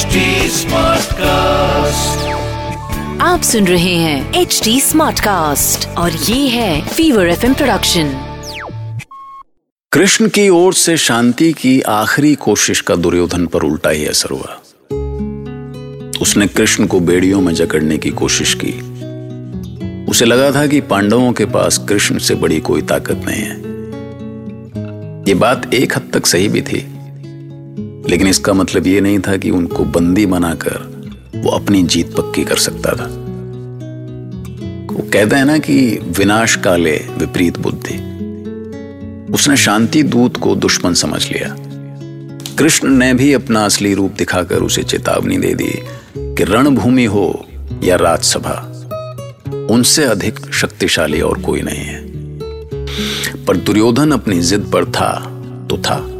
HD Smartcast. आप सुन रहे हैं एच डी स्मार्ट कास्ट और ये है फीवर एफ़ प्रोडक्शन कृष्ण की ओर से शांति की आखिरी कोशिश का दुर्योधन पर उल्टा ही असर हुआ। उसने कृष्ण को बेड़ियों में जकड़ने की कोशिश की। उसे लगा था कि पांडवों के पास कृष्ण से बड़ी कोई ताकत नहीं है। ये बात एक हद तक सही भी थी। लेकिन इसका मतलब ये नहीं था कि उनको बंदी बनाकर वो अपनी जीत पक्की कर सकता था। वो कहते हैं ना कि विनाश काले विपरीत बुद्धि। उसने शांति दूत को दुश्मन समझ लिया। कृष्ण ने भी अपना असली रूप दिखाकर उसे चेतावनी दे दी कि रणभूमि हो या राजसभा, उनसे अधिक शक्तिशाली और कोई नहीं है। पर दुर्योधन अपनी जिद पर था तो था।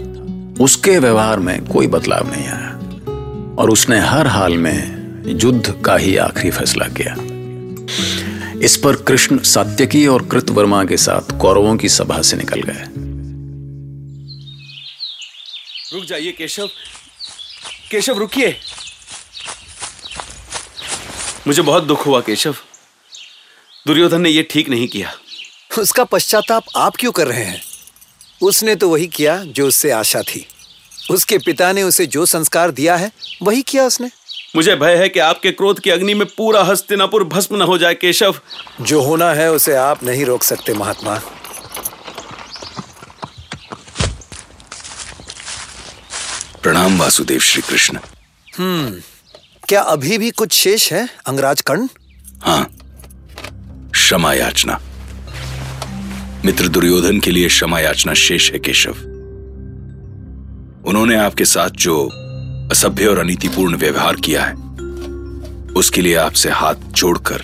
उसके व्यवहार में कोई बदलाव नहीं आया। और उसने हर हाल में युद्ध का ही आखिरी फैसला किया। इस पर कृष्ण सात्यकी और कृतवर्मा के साथ कौरवों की सभा से निकल गए। रुक जाइए केशव। केशव रुकिए। मुझे बहुत दुख हुआ केशव। दुर्योधन ने यह ठीक नहीं किया। उसका पश्चाताप आप क्यों कर रहे हैं? उसने तो वही किया जो उससे आशा थी। उसके पिता ने उसे जो संस्कार दिया है वही किया उसने। मुझे भय है कि आपके क्रोध की अग्नि में पूरा हस्तिनापुर भस्म न हो जाए केशव। जो होना है उसे आप नहीं रोक सकते महात्मा। प्रणाम वासुदेव श्री कृष्ण। हम्म क्या अभी भी कुछ शेष है अंगराज कर्ण हाँ क्षमा याचना। मित्र दुर्योधन के लिए क्षमा याचना शेष है केशव। उन्होंने आपके साथ जो असभ्य और अनीतिपूर्ण व्यवहार किया है उसके लिए आपसे हाथ जोड़कर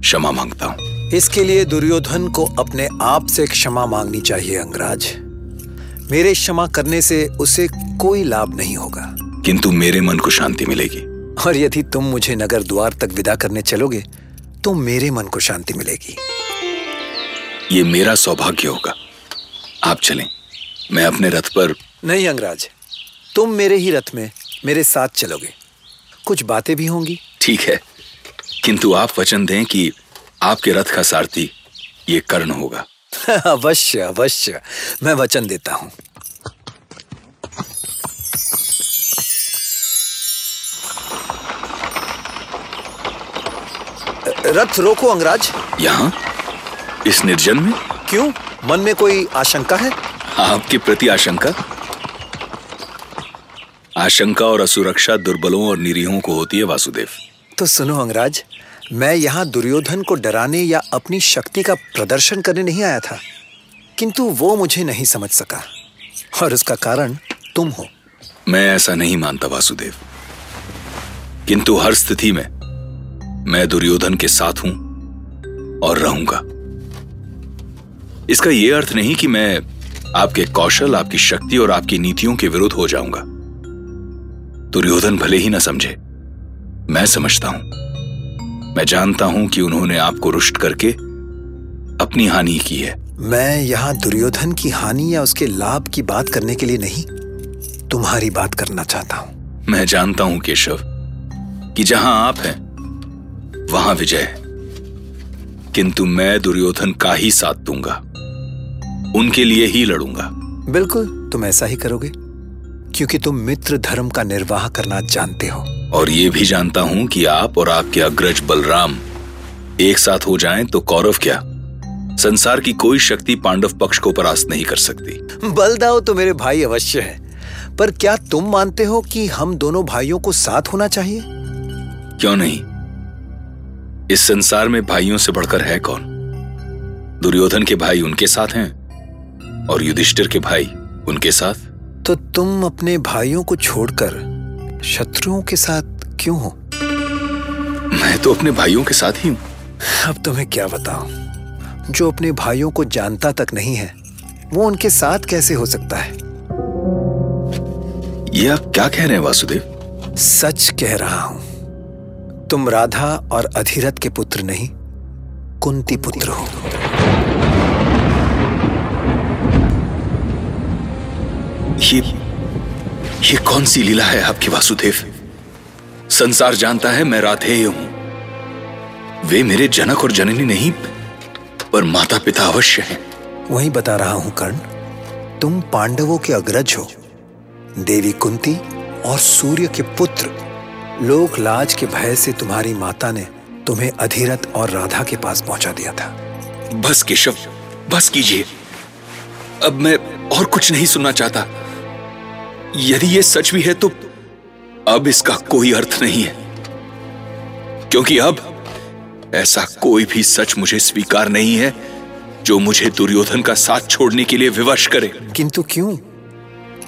क्षमा माँगता हूँ। इसके लिए दुर्योधन को अपने आप से क्षमा मांगनी चाहिए अंगराज। मेरे क्षमा करने से उसे कोई लाभ नहीं होगा। किंतु मेरे मन को शांति मिलेगी। और यदि तुम मुझे नगर द्वार तक विदा करने चलोगे तो मेरे मन को शांति मिलेगी। ये मेरा सौभाग्य होगा। आप चलें। मैं अपने रथ पर नहीं अंगराज। तुम मेरे ही रथ में मेरे साथ चलोगे। कुछ बातें भी होंगी। ठीक है। किंतु आप वचन दें कि आपके रथ का सारथी ये कर्ण होगा। अवश्य अवश्य। मैं वचन देता हूँ। रथ रोको अंगराज। यहाँ? इस निर्जन में? क्यों? मन में कोई आशंका है? आपके प्रति आशंका? आशंका और असुरक्षा दुर्बलों और निरीहों को होती है वासुदेव। तो सुनो अंगराज मैं यहाँ दुर्योधन को डराने या अपनी शक्ति का प्रदर्शन करने नहीं आया था किंतु वो मुझे नहीं समझ सका और उसका कारण तुम हो। मैं ऐसा नहीं मानता वासुदेव। किंतु हर स्थिति में मैं दुर्योधन के साथ हूँ और रहूँगा। इसका यह अर्थ नहीं कि मैं आपके कौशल आपकी शक्ति और आपकी नीतियों के विरुद्ध हो जाऊँगा। दुर्योधन भले ही ना समझे। मैं समझता हूँ। मैं जानता हूँ कि उन्होंने आपको रुष्ट करके अपनी हानि की है। मैं यहाँ दुर्योधन की हानि या उसके लाभ की बात करने के लिए नहीं तुम्हारी बात करना चाहता हूँ। मैं जानता हूँ केशव कि जहाँ आप हैं वहाँ विजय है। किंतु मैं दुर्योधन का ही साथ दूँगा। उनके लिए ही लड़ूँगा। बिल्कुल तुम ऐसा ही करोगे क्योंकि तुम मित्र धर्म का निर्वाह करना जानते हो। और ये भी जानता हूँ कि आप और आपके अग्रज बलराम एक साथ हो जाएँ तो कौरव क्या? संसार की कोई शक्ति पांडव पक्ष को परास्त नहीं कर सकती। बलदाव तो मेरे भाई अवश्य है पर क्या तुम मानते हो कि हम दोनों भाइयों को साथ होना चाहिए? क्यों नहीं? इस संसार में भाइयों से बढ़कर है कौन? दुर्योधन के भाई उनके साथ हैं। और युधिष्ठिर के भाई उनके साथ? तो तुम अपने भाइयों को छोड़कर शत्रुओं के साथ क्यों हो? मैं तो अपने भाइयों के साथ ही हूँ। अब तुम्हें क्या बताऊँ? जो अपने भाइयों को जानता तक नहीं है वो उनके साथ कैसे हो सकता है? ये आप क्या कह रहे हैं वासुदेव? सच कह रहा हूँ तुम राधा और अधिरथ के पुत्र नहीं कुंती पुत्र हो। ये ये कौन सी लीला है आपकी वासुदेव? संसार जानता है मैं राधेय हूँ। वे मेरे जनक और जननी नहीं पर माता पिता अवश्य हैं। वही बता रहा हूँ कर्ण तुम पांडवों के अग्रज हो। देवी कुंती और सूर्य के पुत्र लोक लाज के भय से तुम्हारी माता ने तुम्हें अधीरथ और राधा के पास पहुँचा दिया था। बस केशव बस कीजिए। अब मैं और कुछ नहीं सुनना चाहता। यदि यह सच भी है तो अब इसका कोई अर्थ नहीं है। क्योंकि अब ऐसा कोई भी सच मुझे स्वीकार नहीं है जो मुझे दुर्योधन का साथ छोड़ने के लिए विवश करे। किंतु क्यों?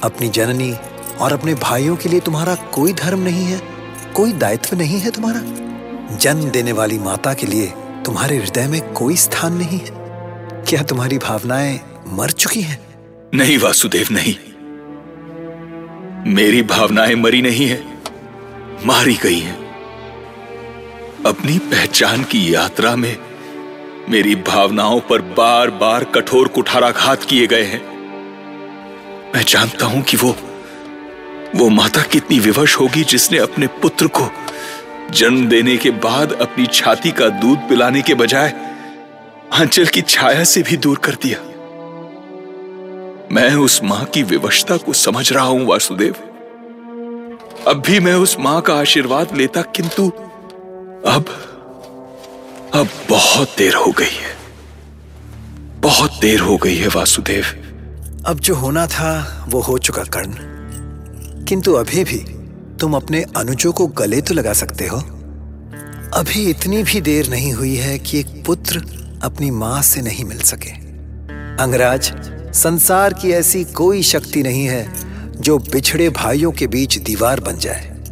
अपनी जननी और अपने भाइयों के लिए तुम्हारा कोई धर्म नहीं है कोई दायित्व नहीं है तुम्हारा? जन्म देने वाली माता के लिए तुम्हारे हृदय में कोई स्थान नहीं है। क्या तुम्हारी भावनाएँ मर चुकी हैं? नहीं वासुदेव नहीं। मेरी भावनाएँ मरी नहीं है, मारी गई हैं। अपनी पहचान की यात्रा में मेरी भावनाओं पर बार बार कठोर कुठाराघात किए गए हैं। मैं जानता हूँ कि वो वो माता कितनी विवश होगी जिसने अपने पुत्र को जन्म देने के बाद अपनी छाती का दूध पिलाने के बजाय आंचल की छाया से भी दूर कर दिया। मैं उस माँ की विवशता को समझ रहा हूँ, वासुदेव। अब भी मैं उस माँ का आशीर्वाद लेता, किंतु अब अब बहुत देर हो गई है। बहुत देर हो गई है, वासुदेव। अब जो होना था, वो हो चुका कर्ण। किंतु अभी भी तुम अपने अनुजों को गले तो लगा सकते हो। अभी इतनी भी देर नहीं हुई है कि एक पुत्र अपनी माँ से नहीं मिल सके। अंगराज संसार की ऐसी कोई शक्ति नहीं है जो बिछड़े भाइयों के बीच दीवार बन जाए।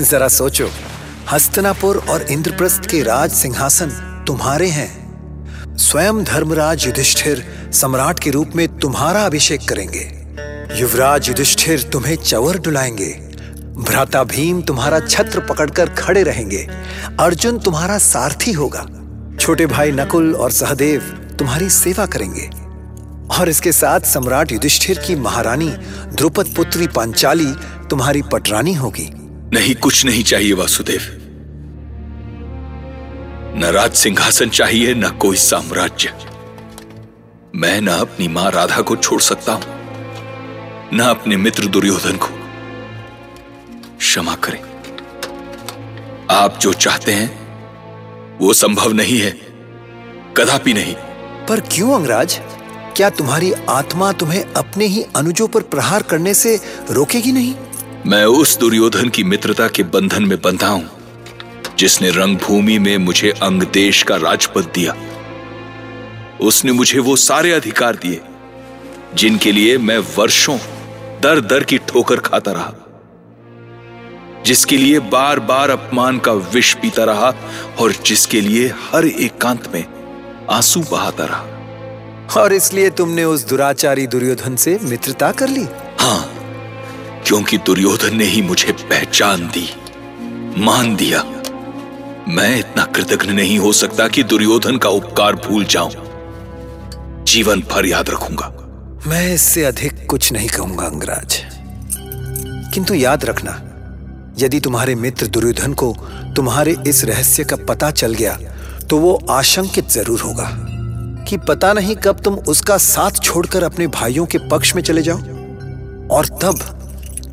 जरा सोचो, हस्तनापुर और इंद्रप्रस्थ के राज सिंहासन तुम्हारे हैं। स्वयं धर्मराज युधिष्ठिर सम्राट के रूप में तुम्हारा अभिषेक करेंगे। युवराज युधिष्ठिर तुम्हें चवर डुलाएँगे। भ्राता भीम तुम्हारा छत्र पकड़कर खड़े रहेंगे। अर्जुन तुम्हारा सारथी होगा। छोटे भाई नकुल और सहदेव तुम्हारी सेवा करेंगे। और इसके साथ सम्राट युधिष्ठिर की महारानी द्रुपद पुत्री पांचाली तुम्हारी पटरानी होगी। नहीं कुछ नहीं चाहिए वासुदेव। न राज सिंहासन चाहिए न कोई साम्राज्य। मैं न अपनी माँ राधा को छोड़ सकता हूँ न अपने मित्र दुर्योधन को। क्षमा करें। आप जो चाहते हैं वो संभव नहीं है कदापि नहीं। पर क्यों अंगराज? क्या तुम्हारी आत्मा तुम्हें अपने ही अनुजों पर प्रहार करने से रोकेगी नहीं? मैं उस दुर्योधन की मित्रता के बंधन में बंधा हूँ, जिसने रंगभूमि में मुझे अंग देश का राजपद दिया। उसने मुझे वो सारे अधिकार दिए, जिनके लिए मैं वर्षों दर दर की ठोकर खाता रहा, जिसके लिए बार बार अपमान का विष पीता रहा और जिसके लिए हर एकांत एक में आँसू बहाता रहा। और इसलिए तुमने उस दुराचारी दुर्योधन से मित्रता कर ली। हाँ क्योंकि दुर्योधन ने ही मुझे पहचान दी मान दिया। मैं इतना कृतज्ञ नहीं हो सकता कि दुर्योधन का उपकार भूल जाऊँ। जीवन भर याद रखूँगा। मैं इससे अधिक कुछ नहीं कहूँगा अंगराज। किंतु याद रखना यदि तुम्हारे मित्र दुर्योधन को तुम्हारे इस रहस्य का पता चल गया तो वो आशंकित ज़रूर होगा। कि पता नहीं कब तुम उसका साथ छोड़कर अपने भाइयों के पक्ष में चले जाओ। और तब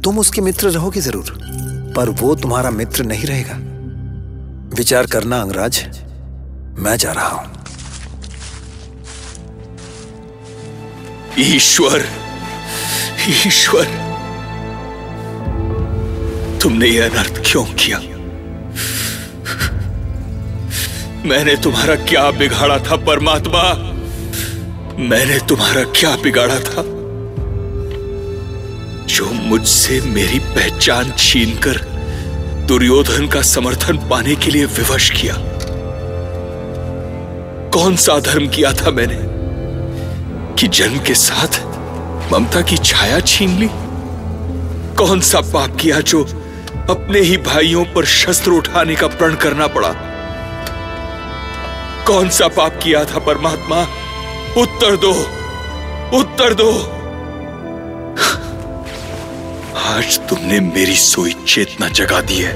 तुम उसके मित्र रहोगे ज़रूर, पर वो तुम्हारा मित्र नहीं रहेगा। विचार करना अंगराज, मैं जा रहा हूँ। ईश्वर ईश्वर, तुमने यह अनर्थ क्यों किया? मैंने तुम्हारा क्या बिगाड़ा था, परमात्मा? मैंने तुम्हारा क्या बिगाड़ा था? जो मुझसे मेरी पहचान छीनकर दुर्योधन का समर्थन पाने के लिए विवश किया। कौन सा धर्म किया था मैंने कि जन्म के साथ ममता की छाया छीन ली? कौन सा पाप किया जो अपने ही भाइयों पर शस्त्र उठाने का प्रण करना पड़ा? कौन सा पाप किया था परमात्मा? उत्तर दो। उत्तर दो। आज तुमने मेरी सोई चेतना जगा दी है।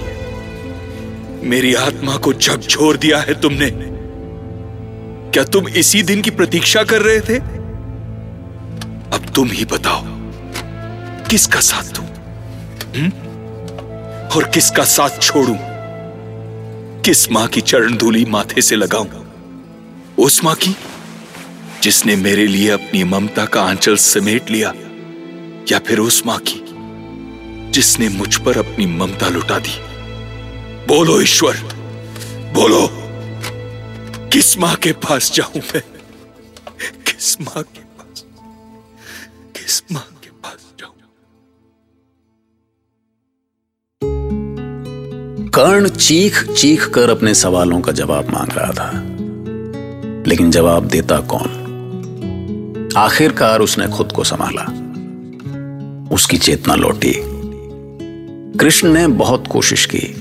मेरी आत्मा को झकझोर दिया है तुमने। क्या तुम इसी दिन की प्रतीक्षा कर रहे थे? अब तुम ही बताओ, किसका साथ दूँ? हम्म? और किसका साथ छोड़ूं? किस माँ की चरण धूली माथे से लगाऊँ? उस माँ की, जिसने मेरे लिए अपनी ममता का आंचल समेट लिया, या फिर उस माँ की, जिसने मुझ पर अपनी ममता लुटा दी। बोलो, ईश्वर, बोलो, किस माँ के पास जाऊँ मैं? किस माँ के पास, किस माँ के पास जाऊँ? कर्ण चीख चीख कर अपने सवालों का जवाब मांग रहा था। लेकिन जवाब देता कौन? आखिरकार उसने खुद को संभाला। उसकी चेतना लौटी। कृष्ण ने बहुत कोशिश की,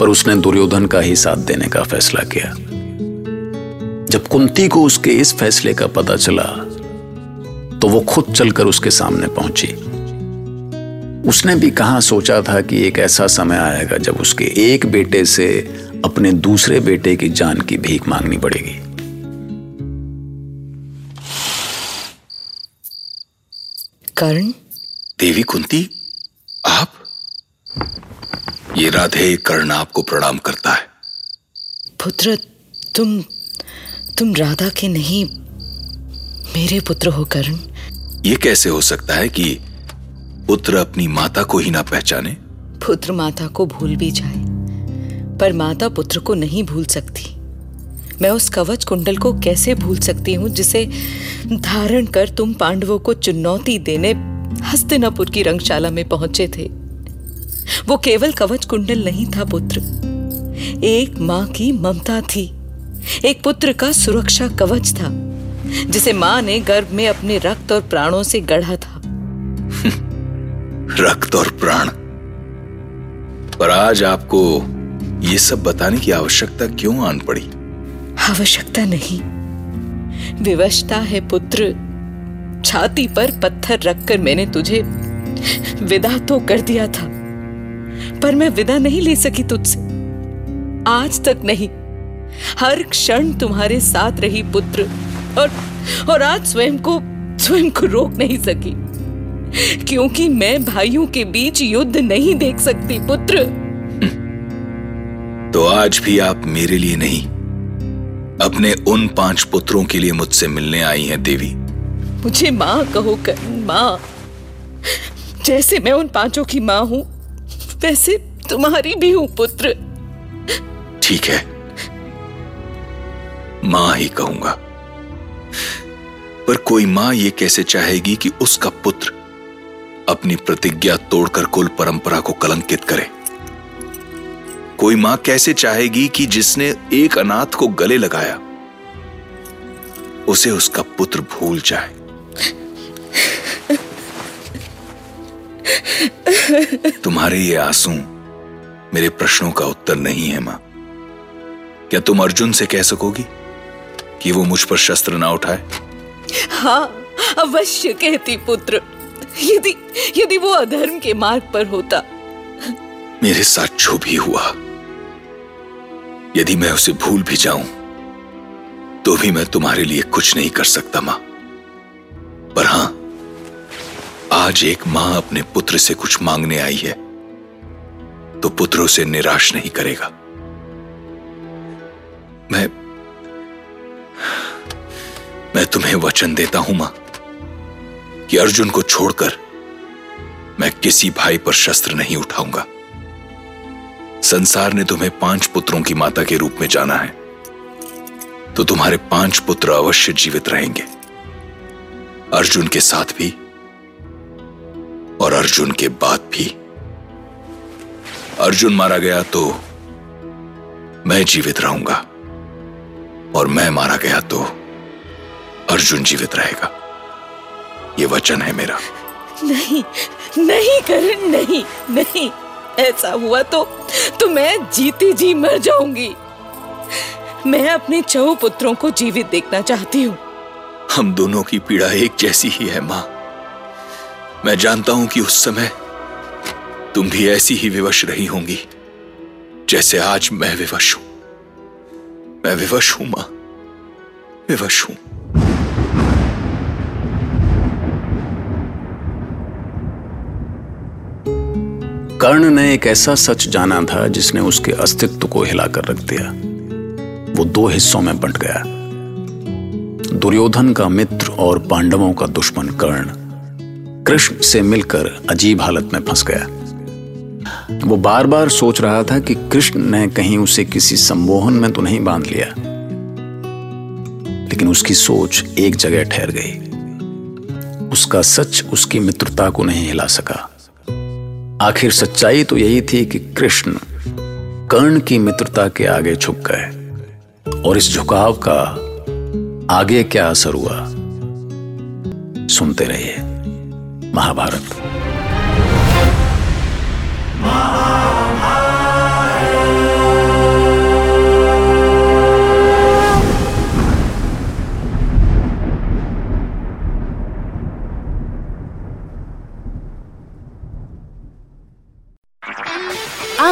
पर उसने दुर्योधन का ही साथ देने का फैसला किया। जब कुंती को उसके इस फैसले का पता चला तो वो खुद चलकर उसके सामने पहुँची। उसने भी कहा, सोचा था कि एक ऐसा समय आएगा जब उसके एक बेटे से अपने दूसरे बेटे की जान की भीख मांगनी पड़ेगी। कर्ण? देवी कुंती आप? ये राधे कर्ण आपको प्रणाम करता है। पुत्र तुम तुम राधा के नहीं मेरे पुत्र हो कर्ण। ये कैसे हो सकता है कि पुत्र अपनी माता को ही ना पहचाने? पुत्र माता को भूल भी जाए पर माता पुत्र को नहीं भूल सकती। मैं उस कवच कुंडल को कैसे भूल सकती हूँ जिसे धारण कर तुम पांडवों को चुनौती देने हस्तिनापुर की रंगशाला में पहुँचे थे? वो केवल कवच कुंडल नहीं था, पुत्र। एक माँ की ममता थी। एक पुत्र का सुरक्षा कवच था, जिसे माँ ने गर्भ में अपने रक्त और प्राणों से गढ़ा था। रक्त और प्राण? पर आज आपको ये सब बताने की आवश्यकता क्यों आन पड़ी? आवश्यकता नहीं। विवशता है पुत्र। छाती पर पत्थर रखकर मैंने तुझे विदा तो कर दिया था, पर मैं विदा नहीं ले सकी तुझसे। आज तक नहीं। हर क्षण तुम्हारे साथ रही पुत्र, और और आज स्वयं को स्वयं को रोक नहीं सकी। क्योंकि मैं भाइयों के बीच युद्ध नहीं देख सकती, पुत्र। तो आज भी आप मेरे लिए नहीं। अपने उन पाँच पुत्रों के लिए मुझसे मिलने आई हैं देवी। मुझे माँ कहो कर माँ। जैसे मैं उन पाँचों की माँ हूँ वैसे तुम्हारी भी हूँ पुत्र। ठीक है। माँ ही कहूँगा। पर कोई माँ ये कैसे चाहेगी कि उसका पुत्र अपनी प्रतिज्ञा तोड़कर कुल परंपरा को कलंकित करे? कोई माँ कैसे चाहेगी कि जिसने एक अनाथ को गले लगाया उसे उसका पुत्र भूल जाए? तुम्हारे ये आँसू मेरे प्रश्नों का उत्तर नहीं है माँ। क्या तुम अर्जुन से कह सकोगी कि वो मुझ पर शस्त्र ना उठाए? हाँ अवश्य कहती पुत्र। यदि यदि वो अधर्म के मार्ग पर होता। मेरे साथ जो भी हुआ यदि मैं उसे भूल भी जाऊँ तो भी मैं तुम्हारे लिए कुछ नहीं कर सकता, माँ। पर हाँ, आज एक माँ अपने पुत्र से कुछ मांगने आई है तो पुत्र उसे निराश नहीं करेगा। मैं मैं तुम्हें वचन देता हूँ, माँ, कि अर्जुन को छोड़कर मैं किसी भाई पर शस्त्र नहीं उठाऊँगा। संसार ने तुम्हें पाँच पुत्रों की माता के रूप में जाना है। तो तुम्हारे पाँच पुत्र अवश्य जीवित रहेंगे। अर्जुन के साथ भी और अर्जुन के बाद भी। अर्जुन मारा गया तो मैं जीवित रहूँगा और मैं मारा गया तो अर्जुन जीवित रहेगा। यह वचन है मेरा। नहीं नहीं करण, नहीं नहीं, ऐसा हुआ तो तो मैं जीती जी मर जाऊँगी। मैं अपने चौ पुत्रों को जीवित देखना चाहती हूँ। हम दोनों की पीड़ा एक जैसी ही है, माँ। मैं जानता हूँ कि उस समय तुम भी ऐसी ही विवश रही होंगी, जैसे आज मैं विवश हूँ। मैं विवश हूँ, माँ। विवश हूँ। कर्ण ने एक ऐसा सच जाना था जिसने उसके अस्तित्व को हिलाकर रख दिया। वो दो हिस्सों में बंट गया। दुर्योधन का मित्र और पांडवों का दुश्मन कर्ण कृष्ण से मिलकर अजीब हालत में फंस गया। वो बार बार सोच रहा था कि कृष्ण ने कहीं उसे किसी संबोहन में तो नहीं बाँध लिया। लेकिन उसकी सोच एक जगह ठहर गई। उसका सच उसकी मित्रता को नहीं हिला सका। आखिर सच्चाई तो यही थी कि कृष्ण कर्ण की मित्रता के आगे झुक गए और इस झुकाव का आगे क्या असर हुआ? सुनते रहिए, महाभारत।